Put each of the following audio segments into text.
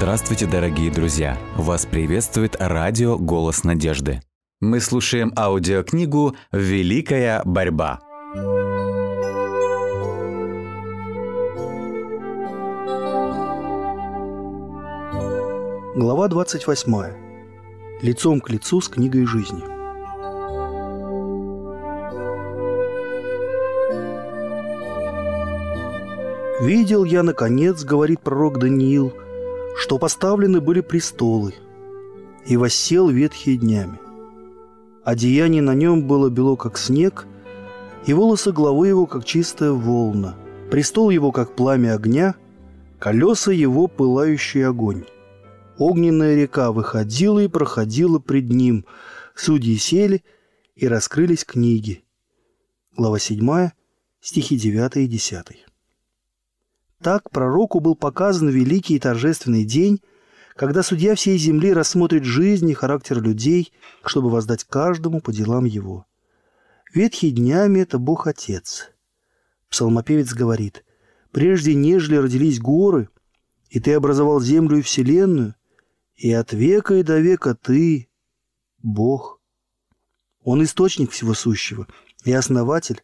Здравствуйте, дорогие друзья! Вас приветствует радио «Голос надежды». Мы слушаем аудиокнигу «Великая борьба». Глава 28. Лицом к лицу с книгой жизни. «Видел я, наконец, — говорит пророк Даниил, — что поставлены были престолы, и воссел ветхие днями. Одеяние на нем было бело, как снег, и волосы головы его, как чистая волна, престол его, как пламя огня, колеса его, пылающий огонь. Огненная река выходила и проходила пред ним, судьи сели, и раскрылись книги. Глава 7, стихи 9 и 10. Так пророку был показан великий и торжественный день, когда судья всей земли рассмотрит жизнь и характер людей, чтобы воздать каждому по делам его. Ветхий днями — это Бог Отец. Псалмопевец говорит, «Прежде нежели родились горы, и ты образовал землю и вселенную, и от века и до века ты — Бог». Он источник всего сущего и основатель,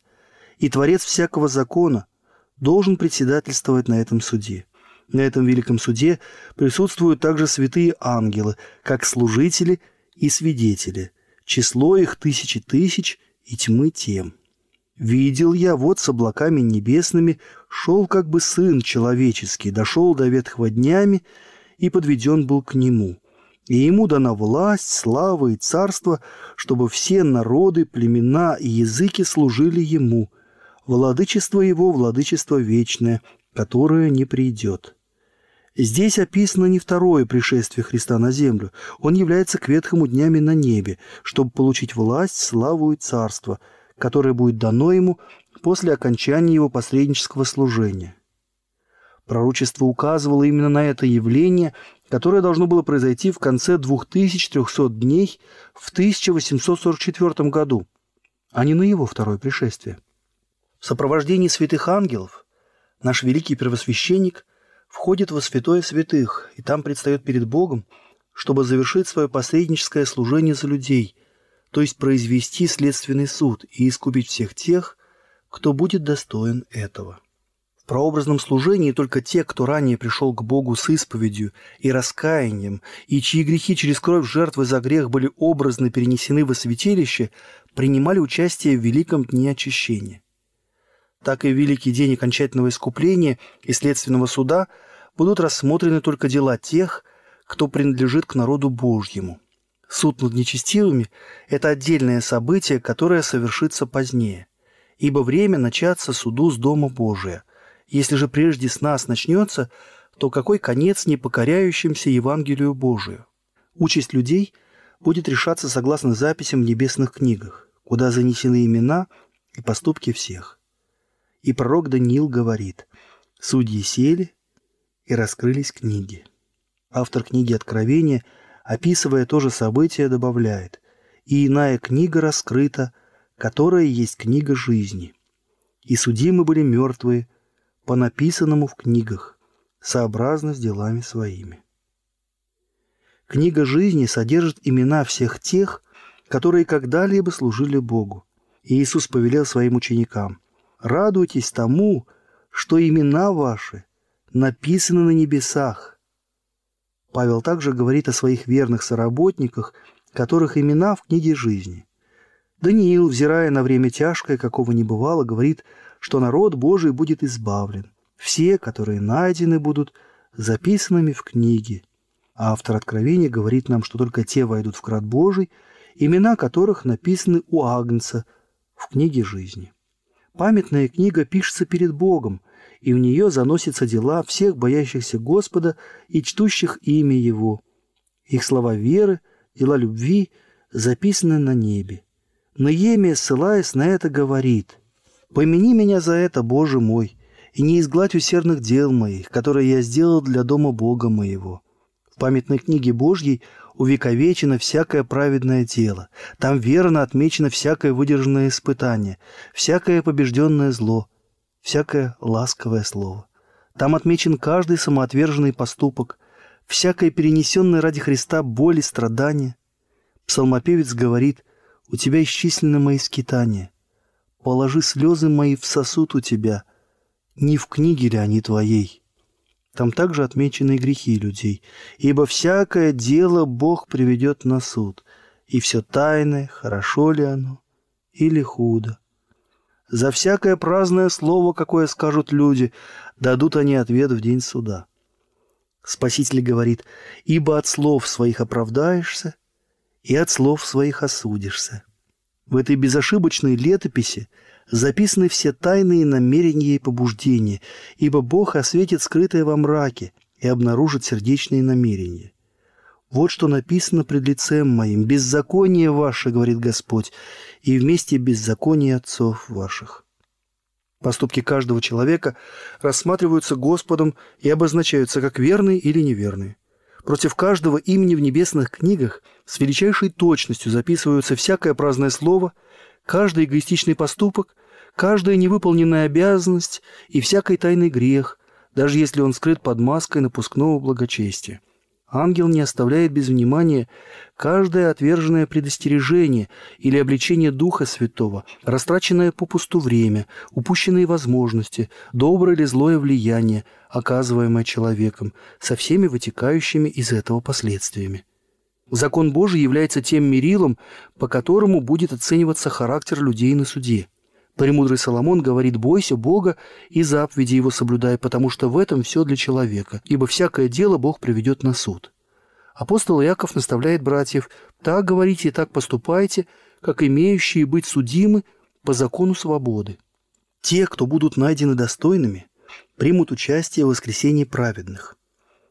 и творец всякого закона — должен председательствовать на этом суде. На этом великом суде присутствуют также святые ангелы, как служители и свидетели. Число их тысячи тысяч и тьмы тем. Видел я, вот с облаками небесными шел как бы сын человеческий, дошел до ветхого днями и подведен был к нему. И ему дана власть, слава и царство, чтобы все народы, племена и языки служили ему – Владычество его – владычество вечное, которое не придет. Здесь описано не второе пришествие Христа на землю. Он является к ветхому днями на небе, чтобы получить власть, славу и царство, которое будет дано ему после окончания его посреднического служения. Пророчество указывало именно на это явление, которое должно было произойти в конце 2300 дней в 1844 году, а не на его второе пришествие. В сопровождении святых ангелов наш великий первосвященник входит во святое святых и там предстает перед Богом, чтобы завершить свое посредническое служение за людей, то есть произвести следственный суд и искупить всех тех, кто будет достоин этого. В прообразном служении только те, кто ранее пришел к Богу с исповедью и раскаянием, и чьи грехи через кровь жертвы за грех были образно перенесены во святилище, принимали участие в великом дне очищения так и великий день окончательного искупления и следственного суда будут рассмотрены только дела тех, кто принадлежит к народу Божьему. Суд над нечестивыми – это отдельное событие, которое совершится позднее, ибо время начаться суду с Дома Божия. Если же прежде с нас начнется, то какой конец непокоряющимся Евангелию Божию? Участь людей будет решаться согласно записям в небесных книгах, куда занесены имена и поступки всех. И пророк Даниил говорит, «Судьи сели, и раскрылись книги». Автор книги Откровения, описывая то же событие, добавляет, «И иная книга раскрыта, которая есть книга жизни. И судимы были мертвые по написанному в книгах, сообразно с делами своими». Книга жизни содержит имена всех тех, которые когда-либо служили Богу. И Иисус повелел своим ученикам – радуйтесь тому, что имена ваши написаны на небесах. Павел также говорит о своих верных соработниках, которых имена в книге жизни. Даниил, взирая на время тяжкое, какого не бывало, говорит, что народ Божий будет избавлен. Все, которые найдены, будут записанными в книге. А автор Откровения говорит нам, что только те войдут в крат Божий, имена которых написаны у Агнца в книге жизни. Памятная книга пишется перед Богом, и в нее заносятся дела всех боящихся Господа и чтущих имя Его. Их слова веры, дела любви записаны на небе. Но Емия, ссылаясь на это, говорит, «Помяни меня за это, Боже мой, и не изгладь усердных дел моих, которые я сделал для дома Бога моего». В памятной книге Божьей увековечено всякое праведное дело. Там верно отмечено всякое выдержанное испытание, всякое побежденное зло, всякое ласковое слово. Там отмечен каждый самоотверженный поступок, всякое перенесенное ради Христа боль и страдания. Псалмопевец говорит, «У тебя исчислены мои скитания. Положи слезы мои в сосуд у тебя. Не в книге ли они твоей?» Там также отмечены грехи людей. «Ибо всякое дело Бог приведет на суд, и все тайное, хорошо ли оно или худо. За всякое праздное слово, какое скажут люди, дадут они ответ в день суда». Спаситель говорит, «Ибо от слов своих оправдаешься, и от слов своих осудишься». В этой безошибочной летописи – записаны все тайные намерения и побуждения, ибо Бог осветит скрытое во мраке и обнаружит сердечные намерения. Вот что написано пред лицем моим. «Беззаконие ваше, — говорит Господь, — и вместе беззаконие отцов ваших». Поступки каждого человека рассматриваются Господом и обозначаются как верные или неверные. Против каждого имени в небесных книгах с величайшей точностью записываются всякое праздное слово – каждый эгоистичный поступок, каждая невыполненная обязанность и всякий тайный грех, даже если он скрыт под маской напускного благочестия. Ангел не оставляет без внимания каждое отверженное предостережение или обличение Духа Святого, растраченное попусту время, упущенные возможности, доброе или злое влияние, оказываемое человеком, со всеми вытекающими из этого последствиями. Закон Божий является тем мерилом, по которому будет оцениваться характер людей на суде. Премудрый Соломон говорит «бойся Бога и заповеди Его соблюдай, потому что в этом все для человека, ибо всякое дело Бог приведет на суд». Апостол Иаков наставляет братьев «так говорите и так поступайте, как имеющие быть судимы по закону свободы». Те, кто будут найдены достойными, примут участие в воскресении праведных –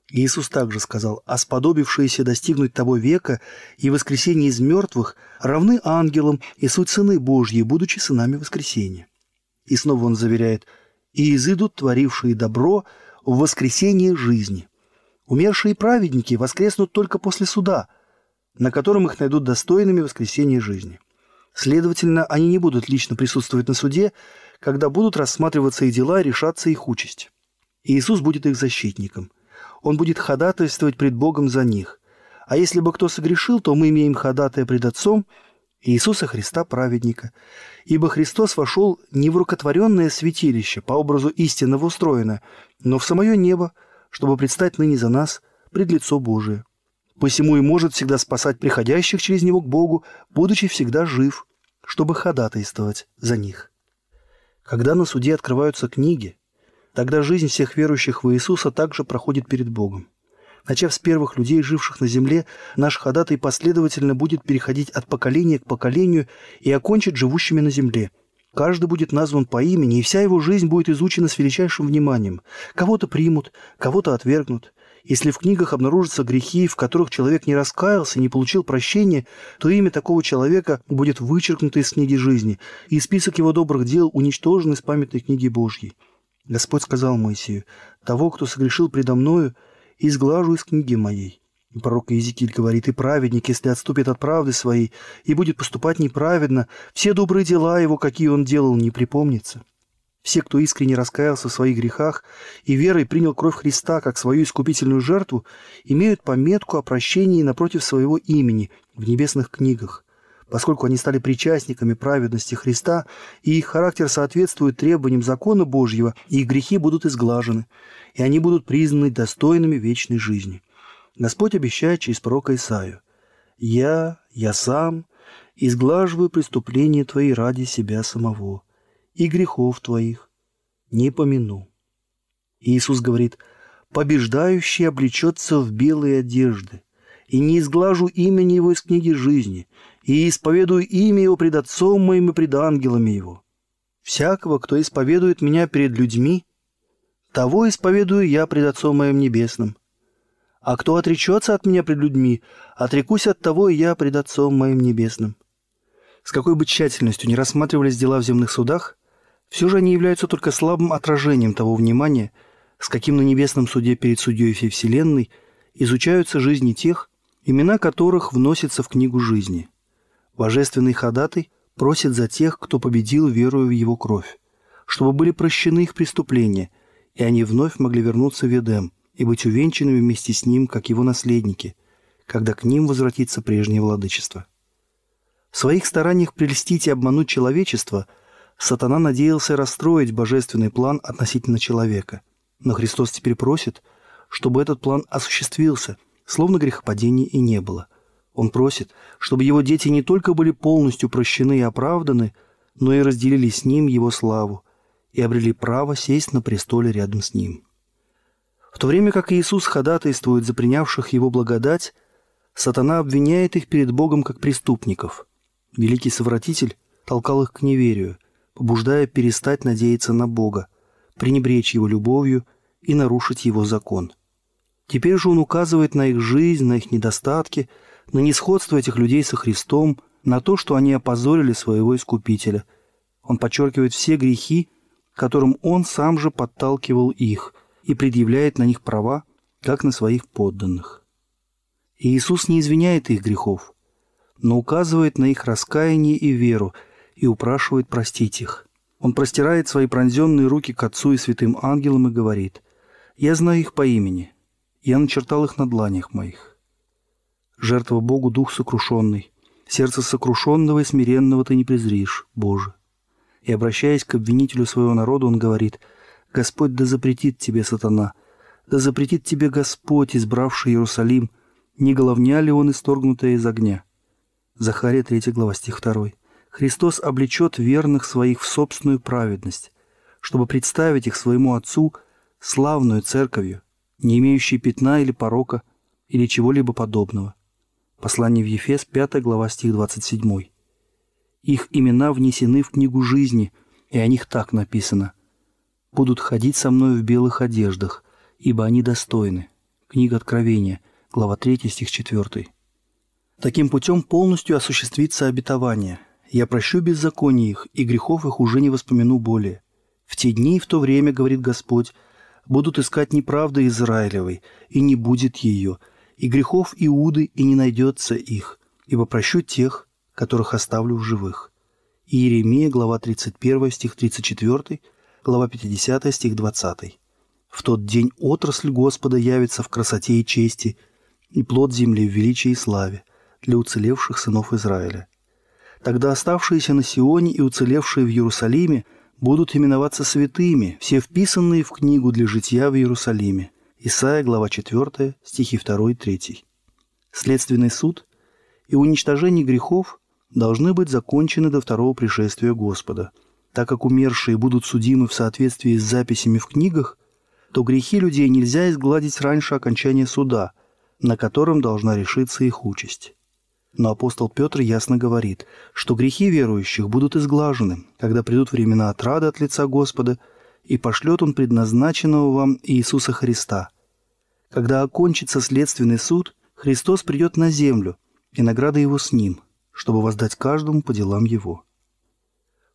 Иисус также сказал, «А сподобившиеся достигнуть того века и воскресения из мертвых равны ангелам и суть сыны Божьи, будучи сынами воскресения». И снова он заверяет, «И изыдут творившие добро в воскресении жизни». Умершие праведники воскреснут только после суда, на котором их найдут достойными воскресения жизни. Следовательно, они не будут лично присутствовать на суде, когда будут рассматриваться их дела и решаться их участь. Иисус будет их защитником – он будет ходатайствовать пред Богом за них. А если бы кто согрешил, то мы имеем ходатая пред Отцом Иисуса Христа праведника. Ибо Христос вошел не в рукотворенное святилище, по образу истинного устроено, но в самое небо, чтобы предстать ныне за нас пред лицо Божие. Посему и может всегда спасать приходящих через Него к Богу, будучи всегда жив, чтобы ходатайствовать за них. Когда на суде открываются книги, Тогда жизнь всех верующих в Иисуса также проходит перед Богом. Начав с первых людей, живших на земле, наш ходатай последовательно будет переходить от поколения к поколению и окончить живущими на земле. Каждый будет назван по имени, и вся его жизнь будет изучена с величайшим вниманием. Кого-то примут, кого-то отвергнут. Если в книгах обнаружатся грехи, в которых человек не раскаялся, не получил прощения, то имя такого человека будет вычеркнуто из книги жизни, и список его добрых дел уничтожен из памятной книги Божьей. Господь сказал Моисею, «Того, кто согрешил предо мною, изглажу из книги моей». И пророк Иезекииль говорит, «И праведник, если отступит от правды своей и будет поступать неправедно, все добрые дела его, какие он делал, не припомнится». Все, кто искренне раскаялся в своих грехах и верой принял кровь Христа как свою искупительную жертву, имеют пометку о прощении напротив своего имени в небесных книгах поскольку они стали причастниками праведности Христа, и их характер соответствует требованиям закона Божьего, и их грехи будут изглажены, и они будут признаны достойными вечной жизни. Господь обещает через пророка Исаию, «Я, я сам, изглаживаю преступления твои ради себя самого, и грехов твоих не помяну». Иисус говорит, «Побеждающий облечется в белые одежды, и не изглажу имени его из книги жизни, и исповедую имя Его пред Отцом моим и пред ангелами Его. Всякого, кто исповедует Меня перед людьми, того исповедую я пред Отцом моим Небесным. А кто отречется от Меня пред людьми, отрекусь от того и я пред Отцом моим Небесным». С какой бы тщательностью не рассматривались дела в земных судах, все же они являются только слабым отражением того внимания, с каким на небесном суде перед судьей всей Вселенной изучаются жизни тех, имена которых вносятся в книгу жизни – Божественный ходатай просит за тех, кто победил, веруя в его кровь, чтобы были прощены их преступления, и они вновь могли вернуться в Эдем, и быть увенчанными вместе с Ним, как Его наследники, когда к ним возвратится прежнее владычество. В своих стараниях прельстить и обмануть человечество сатана надеялся расстроить божественный план относительно человека. Но Христос теперь просит, чтобы этот план осуществился, словно грехопадения и не было. Он просит, чтобы его дети не только были полностью прощены и оправданы, но и разделили с ним его славу и обрели право сесть на престоле рядом с ним. В то время как Иисус ходатайствует за принявших его благодать, сатана обвиняет их перед Богом как преступников – Великий совратитель толкал их к неверию, побуждая перестать надеяться на Бога, пренебречь Его любовью и нарушить Его закон. Теперь же он указывает на их жизнь, на их недостатки, на несходство этих людей со Христом, на то, что они опозорили своего Искупителя. Он подчеркивает все грехи, которым он сам же подталкивал их, и предъявляет на них права, как на своих подданных. И Иисус не извиняет их грехов – но указывает на их раскаяние и веру и упрашивает простить их. Он простирает свои пронзенные руки к Отцу и святым ангелам и говорит, «Я знаю их по имени, я начертал их на дланях моих». Жертва Богу дух сокрушенный, сердце сокрушенного и смиренного ты не презришь, Боже. И, обращаясь к обвинителю своего народа, он говорит, «Господь да запретит тебе, сатана, да запретит тебе Господь, избравший Иерусалим, не головня ли он исторгнутая из огня?» Захария 3 глава стих 2. Христос облечет верных своих в собственную праведность, чтобы представить их своему Отцу славную церковью, не имеющей пятна или порока, или чего-либо подобного. Послание в Ефес, 5 глава, стих 27. Их имена внесены в книгу жизни, и о них так написано. «Будут ходить со мной в белых одеждах, ибо они достойны». Книга Откровения, глава 3, стих 4. Таким путем полностью осуществится обетование. Я прощу беззаконие их, и грехов их уже не воспомяну более. В те дни и в то время, говорит Господь, будут искать неправды Израилевой, и не будет ее, и грехов Иуды, и не найдется их, ибо прощу тех, которых оставлю в живых. Иеремия, глава 31, стих 34, глава 50, стих 20. В тот день отрасль Господа явится в красоте и чести, и плод земли в величии и славе – для уцелевших сынов Израиля. Тогда оставшиеся на Сионе и уцелевшие в Иерусалиме будут именоваться святыми, все вписанные в книгу для жития в Иерусалиме. Исайя, глава 4, стихи 2 и 3. Следственный суд и уничтожение грехов должны быть закончены до второго пришествия Господа. Так как умершие будут судимы в соответствии с записями в книгах, то грехи людей нельзя изгладить раньше окончания суда, на котором должна решиться их участь. Но апостол Петр ясно говорит, что грехи верующих будут изглажены, когда придут времена отрады от лица Господа, и пошлет Он предназначенного вам Иисуса Христа. Когда окончится следственный суд, Христос придет на землю, и награда Его с Ним, чтобы воздать каждому по делам Его.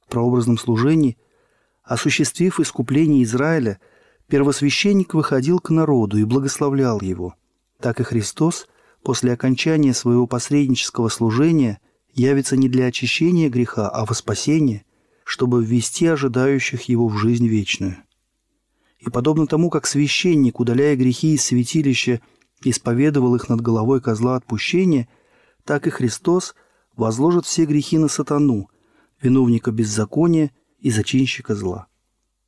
В прообразном служении, осуществив искупление Израиля, первосвященник выходил к народу и благословлял его. Так и Христос – после окончания своего посреднического служения явится не для очищения греха, а во спасение, чтобы ввести ожидающих его в жизнь вечную. И подобно тому, как священник, удаляя грехи из святилища, исповедовал их над головой козла отпущения, так и Христос возложит все грехи на сатану, виновника беззакония и зачинщика зла.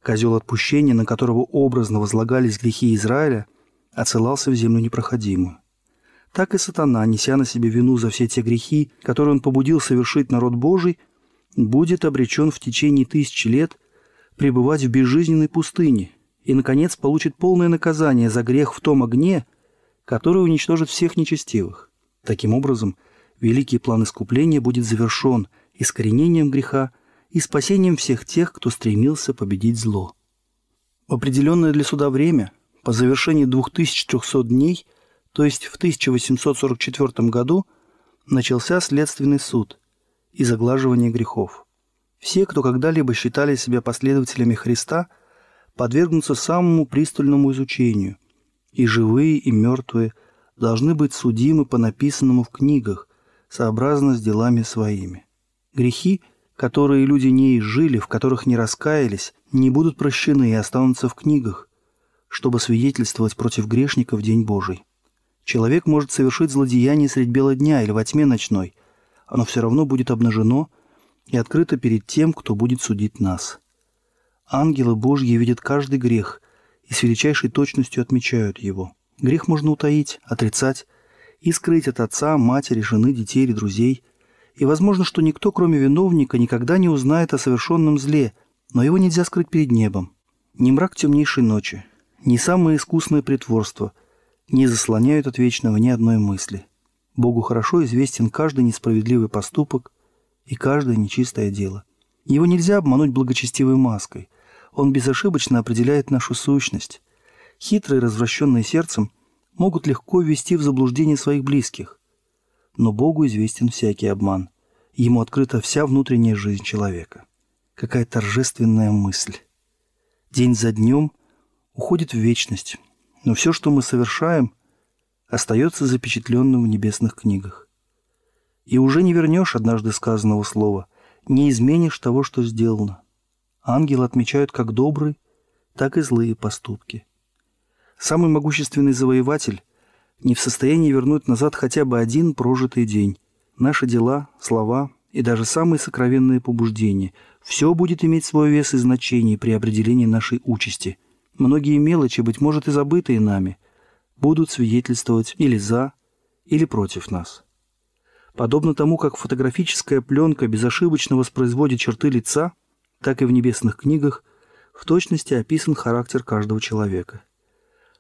Козел отпущения, на которого образно возлагались грехи Израиля, отсылался в землю непроходимую так и сатана, неся на себе вину за все те грехи, которые он побудил совершить народ Божий, будет обречен в течение тысячи лет пребывать в безжизненной пустыне и, наконец, получит полное наказание за грех в том огне, который уничтожит всех нечестивых. Таким образом, великий план искупления будет завершен искоренением греха и спасением всех тех, кто стремился победить зло. В определенное для суда время, по завершении 2300 дней – то есть в 1844 году начался следственный суд и заглаживание грехов. Все, кто когда-либо считали себя последователями Христа, подвергнутся самому пристальному изучению, и живые, и мертвые должны быть судимы по написанному в книгах, сообразно с делами своими. Грехи, которые люди не изжили, в которых не раскаялись, не будут прощены и останутся в книгах, чтобы свидетельствовать против грешника в день Божий. Человек может совершить злодеяние средь бела дня или во тьме ночной. Оно все равно будет обнажено и открыто перед тем, кто будет судить нас. Ангелы Божьи видят каждый грех и с величайшей точностью отмечают его. Грех можно утаить, отрицать и скрыть от отца, матери, жены, детей или друзей. И возможно, что никто, кроме виновника, никогда не узнает о совершенном зле, но его нельзя скрыть перед небом. Ни мрак темнейшей ночи, ни самое искусное притворство не заслоняют от вечного ни одной мысли. Богу хорошо известен каждый несправедливый поступок и каждое нечистое дело. Его нельзя обмануть благочестивой маской. Он безошибочно определяет нашу сущность. Хитрые, развращенные сердцем, могут легко ввести в заблуждение своих близких. Но Богу известен всякий обман. Ему открыта вся внутренняя жизнь человека. Какая торжественная мысль. День за днем уходит в вечность, но все, что мы совершаем, остается запечатленным в небесных книгах. И уже не вернешь однажды сказанного слова, не изменишь того, что сделано. Ангелы отмечают как добрые, так и злые поступки. Самый могущественный завоеватель не в состоянии вернуть назад хотя бы один прожитый день. Наши дела, слова и даже самые сокровенные побуждения – все будет иметь свой вес и значение при определении нашей участи. Многие мелочи, быть может, и забытые нами, будут свидетельствовать или за, или против нас. Подобно тому, как фотографическая пленка безошибочно воспроизводит черты лица, так и в небесных книгах в точности описан характер каждого человека.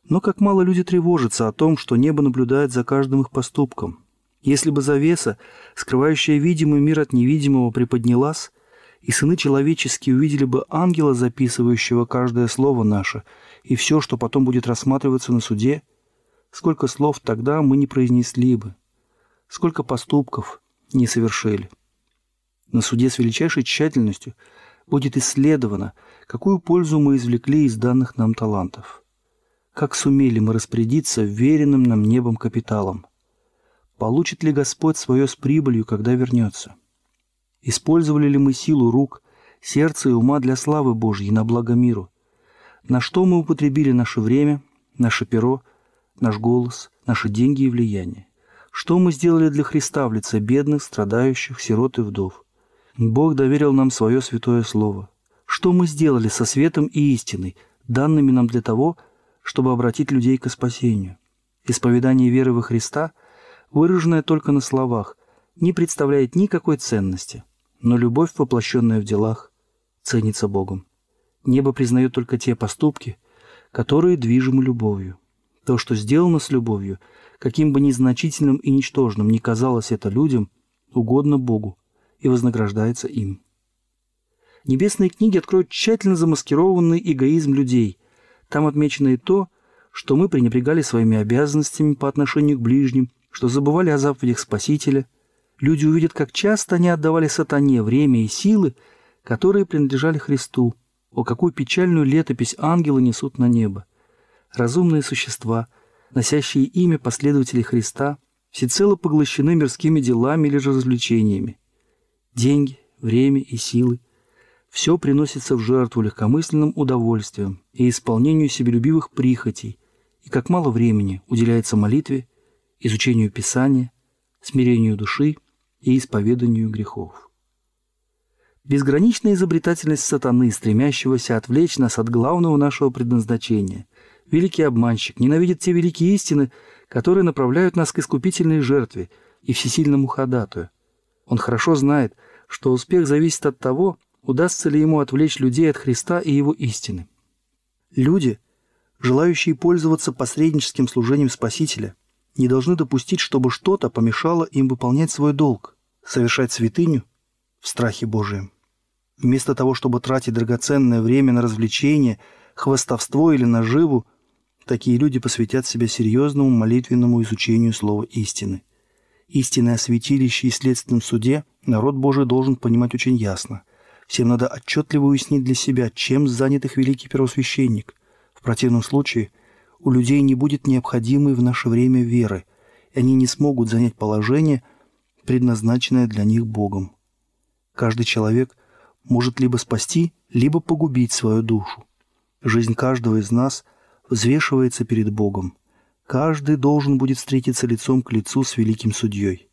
Но как мало люди тревожатся о том, что небо наблюдает за каждым их поступком. Если бы завеса, скрывающая видимый мир от невидимого, приподнялась, и сыны человеческие увидели бы ангела, записывающего каждое слово наше, и все, что потом будет рассматриваться на суде, сколько слов тогда мы не произнесли бы, сколько поступков не совершили. На суде с величайшей тщательностью будет исследовано, какую пользу мы извлекли из данных нам талантов. Как сумели мы распорядиться веренным нам небом капиталом? Получит ли Господь свое с прибылью, когда вернется? Использовали ли мы силу рук, сердца и ума для славы Божьей на благо миру? На что мы употребили наше время, наше перо, наш голос, наши деньги и влияние? Что мы сделали для Христа в лице бедных, страдающих, сирот и вдов? Бог доверил нам свое святое слово. Что мы сделали со светом и истиной, данными нам для того, чтобы обратить людей к спасению? Исповедание веры во Христа, выраженное только на словах, не представляет никакой ценности – но любовь, воплощенная в делах, ценится Богом. Небо признает только те поступки, которые движимы любовью. То, что сделано с любовью, каким бы незначительным и ничтожным ни казалось это людям, угодно Богу и вознаграждается им. Небесные книги откроют тщательно замаскированный эгоизм людей. Там отмечено и то, что мы пренебрегали своими обязанностями по отношению к ближним, что забывали о заповедях Спасителя – Люди увидят, как часто они отдавали сатане время и силы, которые принадлежали Христу. О, какую печальную летопись ангелы несут на небо. Разумные существа, носящие имя последователей Христа, всецело поглощены мирскими делами или же развлечениями. Деньги, время и силы – все приносится в жертву легкомысленным удовольствием и исполнению себелюбивых прихотей, и как мало времени уделяется молитве, изучению Писания, смирению души – и исповеданию грехов. Безграничная изобретательность сатаны, стремящегося отвлечь нас от главного нашего предназначения. Великий обманщик ненавидит те великие истины, которые направляют нас к искупительной жертве и всесильному ходатую. Он хорошо знает, что успех зависит от того, удастся ли ему отвлечь людей от Христа и его истины. Люди, желающие пользоваться посредническим служением Спасителя, не должны допустить, чтобы что-то помешало им выполнять свой долг, совершать святыню в страхе Божием. Вместо того, чтобы тратить драгоценное время на развлечение, хвостовство или наживу, такие люди посвятят себя серьезному молитвенному изучению слова истины. Истинное святилище и следственном суде народ Божий должен понимать очень ясно. Всем надо отчетливо уяснить для себя, чем занят их великий первосвященник. В противном случае – у людей не будет необходимой в наше время веры, и они не смогут занять положение, предназначенное для них Богом. Каждый человек может либо спасти, либо погубить свою душу. Жизнь каждого из нас взвешивается перед Богом. Каждый должен будет встретиться лицом к лицу с великим судьей.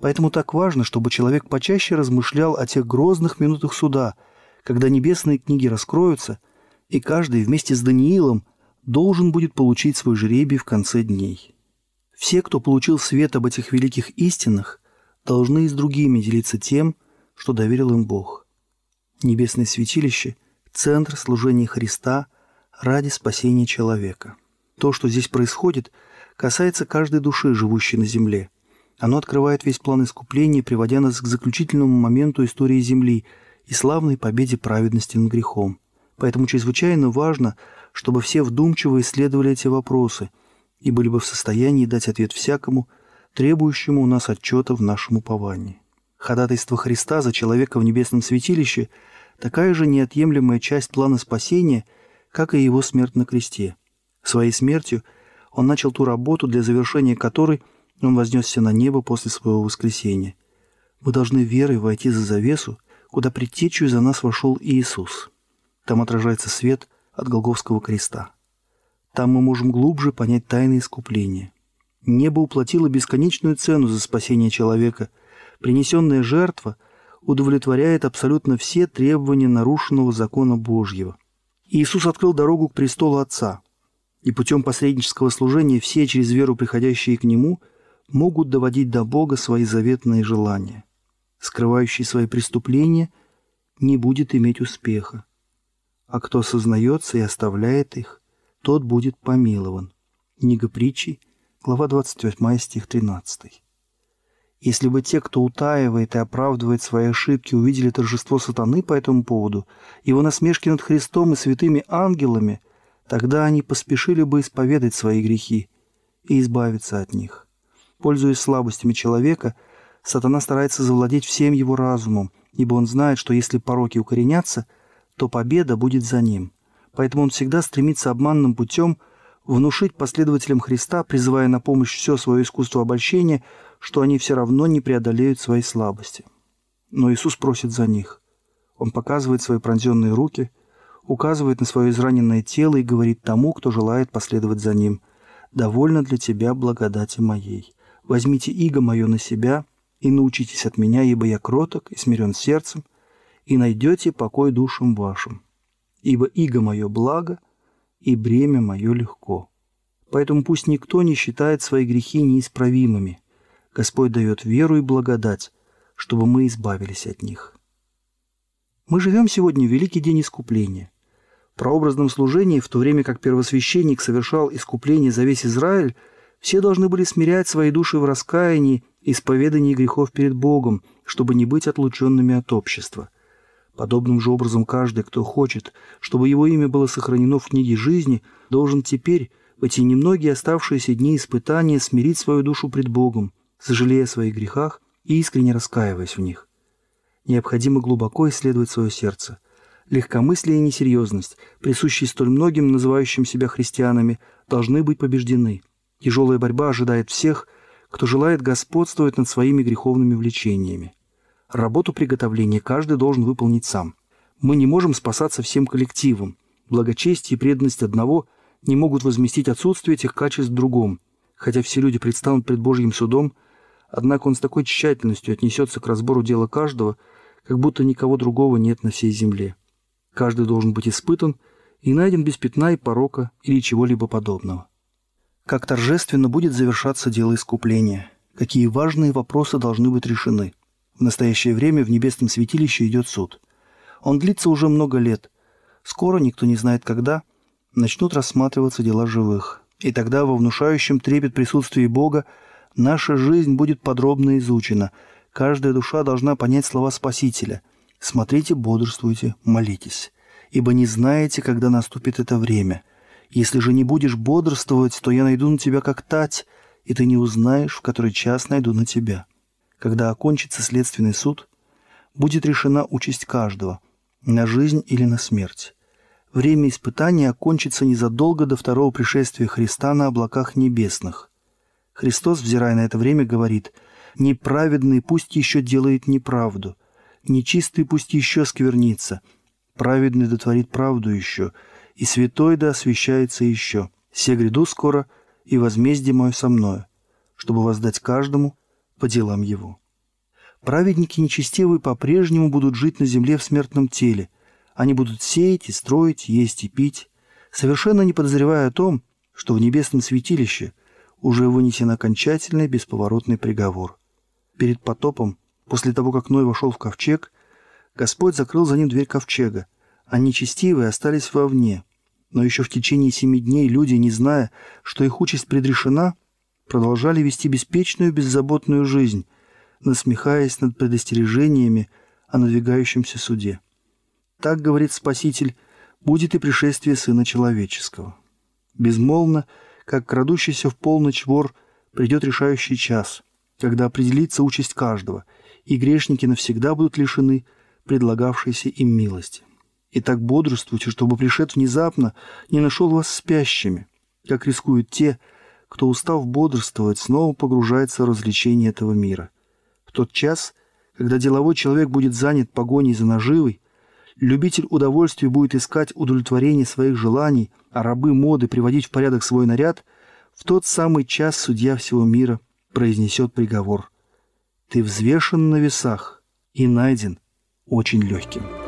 Поэтому так важно, чтобы человек почаще размышлял о тех грозных минутах суда, когда небесные книги раскроются, и каждый вместе с Даниилом должен будет получить свой жребий в конце дней. Все, кто получил свет об этих великих истинах, должны и с другими делиться тем, что доверил им Бог. Небесное святилище – центр служения Христа ради спасения человека. То, что здесь происходит, касается каждой души, живущей на земле. Оно открывает весь план искупления, приводя нас к заключительному моменту истории Земли и славной победе праведности над грехом. Поэтому чрезвычайно важно, чтобы все вдумчиво исследовали эти вопросы и были бы в состоянии дать ответ всякому, требующему у нас отчета в нашем уповании. Ходатайство Христа за человека в небесном святилище – такая же неотъемлемая часть плана спасения, как и его смерть на кресте. Своей смертью он начал ту работу, для завершения которой он вознесся на небо после своего воскресения. Мы должны верой войти за завесу, куда предтечью за нас вошел Иисус. Там отражается свет от Голговского креста. Там мы можем глубже понять тайны искупления. Небо уплатило бесконечную цену за спасение человека. Принесенная жертва удовлетворяет абсолютно все требования нарушенного закона Божьего. Иисус открыл дорогу к престолу Отца, и путем посреднического служения все, через веру приходящие к Нему, могут доводить до Бога свои заветные желания. Скрывающий свои преступления не будет иметь успеха, а кто сознается и оставляет их, тот будет помилован. Книга притчи, глава 28, стих 13. Если бы те, кто утаивает и оправдывает свои ошибки, увидели торжество сатаны по этому поводу, его насмешки над Христом и святыми ангелами, тогда они поспешили бы исповедать свои грехи и избавиться от них. Пользуясь слабостями человека, сатана старается завладеть всем его разумом, ибо он знает, что если пороки укоренятся, то победа будет за ним. Поэтому он всегда стремится обманным путем внушить последователям Христа, призывая на помощь все свое искусство обольщения, что они все равно не преодолеют свои слабости. Но Иисус просит за них. Он показывает свои пронзенные руки, указывает на свое израненное тело и говорит тому, кто желает последовать за ним, «Довольно для тебя благодати моей. Возьмите иго мое на себя и научитесь от меня, ибо я кроток и смирен сердцем, и найдете покой душам вашим. Ибо иго мое благо, и бремя мое легко. Поэтому пусть никто не считает свои грехи неисправимыми. Господь дает веру и благодать, чтобы мы избавились от них. Мы живем сегодня в великий день искупления. В прообразном служении, в то время как первосвященник совершал искупление за весь Израиль, все должны были смирять свои души в раскаянии и исповедании грехов перед Богом, чтобы не быть отлученными от общества – Подобным же образом каждый, кто хочет, чтобы его имя было сохранено в книге жизни, должен теперь, в эти немногие оставшиеся дни испытания, смирить свою душу пред Богом, сожалея о своих грехах и искренне раскаиваясь в них. Необходимо глубоко исследовать свое сердце. Легкомыслие и несерьезность, присущие столь многим, называющим себя христианами, должны быть побеждены. Тяжелая борьба ожидает всех, кто желает господствовать над своими греховными влечениями. Работу приготовления каждый должен выполнить сам. Мы не можем спасаться всем коллективом. Благочестие и преданность одного не могут возместить отсутствие этих качеств в другом. Хотя все люди предстанут пред Божьим судом, однако он с такой тщательностью отнесется к разбору дела каждого, как будто никого другого нет на всей земле. Каждый должен быть испытан и найден без пятна и порока или чего-либо подобного. Как торжественно будет завершаться дело искупления? Какие важные вопросы должны быть решены? В настоящее время в небесном святилище идет суд. Он длится уже много лет. Скоро, никто не знает когда, начнут рассматриваться дела живых. И тогда во внушающем трепет присутствии Бога наша жизнь будет подробно изучена. Каждая душа должна понять слова Спасителя. «Смотрите, бодрствуйте, молитесь, ибо не знаете, когда наступит это время. Если же не будешь бодрствовать, то я найду на тебя как тать, и ты не узнаешь, в который час найду на тебя» когда окончится следственный суд, будет решена участь каждого – на жизнь или на смерть. Время испытания окончится незадолго до второго пришествия Христа на облаках небесных. Христос, взирая на это время, говорит «Неправедный пусть еще делает неправду, нечистый пусть еще сквернится, праведный дотворит правду еще, и святой да освящается еще. Се гряду скоро, и возмездие мое со мною, чтобы воздать каждому по делам его. Праведники нечестивые по-прежнему будут жить на земле в смертном теле. Они будут сеять и строить, есть и пить, совершенно не подозревая о том, что в небесном святилище уже вынесен окончательный бесповоротный приговор. Перед потопом, после того, как Ной вошел в ковчег, Господь закрыл за ним дверь ковчега, а нечестивые остались вовне. Но еще в течение семи дней люди, не зная, что их участь предрешена, продолжали вести беспечную, беззаботную жизнь, насмехаясь над предостережениями о надвигающемся суде. Так, говорит Спаситель, будет и пришествие Сына Человеческого. Безмолвно, как крадущийся в полночь вор, придет решающий час, когда определится участь каждого, и грешники навсегда будут лишены предлагавшейся им милости. И так бодрствуйте, чтобы пришед внезапно не нашел вас спящими, как рискуют те, кто, устав бодрствовать, снова погружается в развлечение этого мира. В тот час, когда деловой человек будет занят погоней за наживой, любитель удовольствия будет искать удовлетворение своих желаний, а рабы моды приводить в порядок свой наряд, в тот самый час судья всего мира произнесет приговор. Ты взвешен на весах и найден очень легким.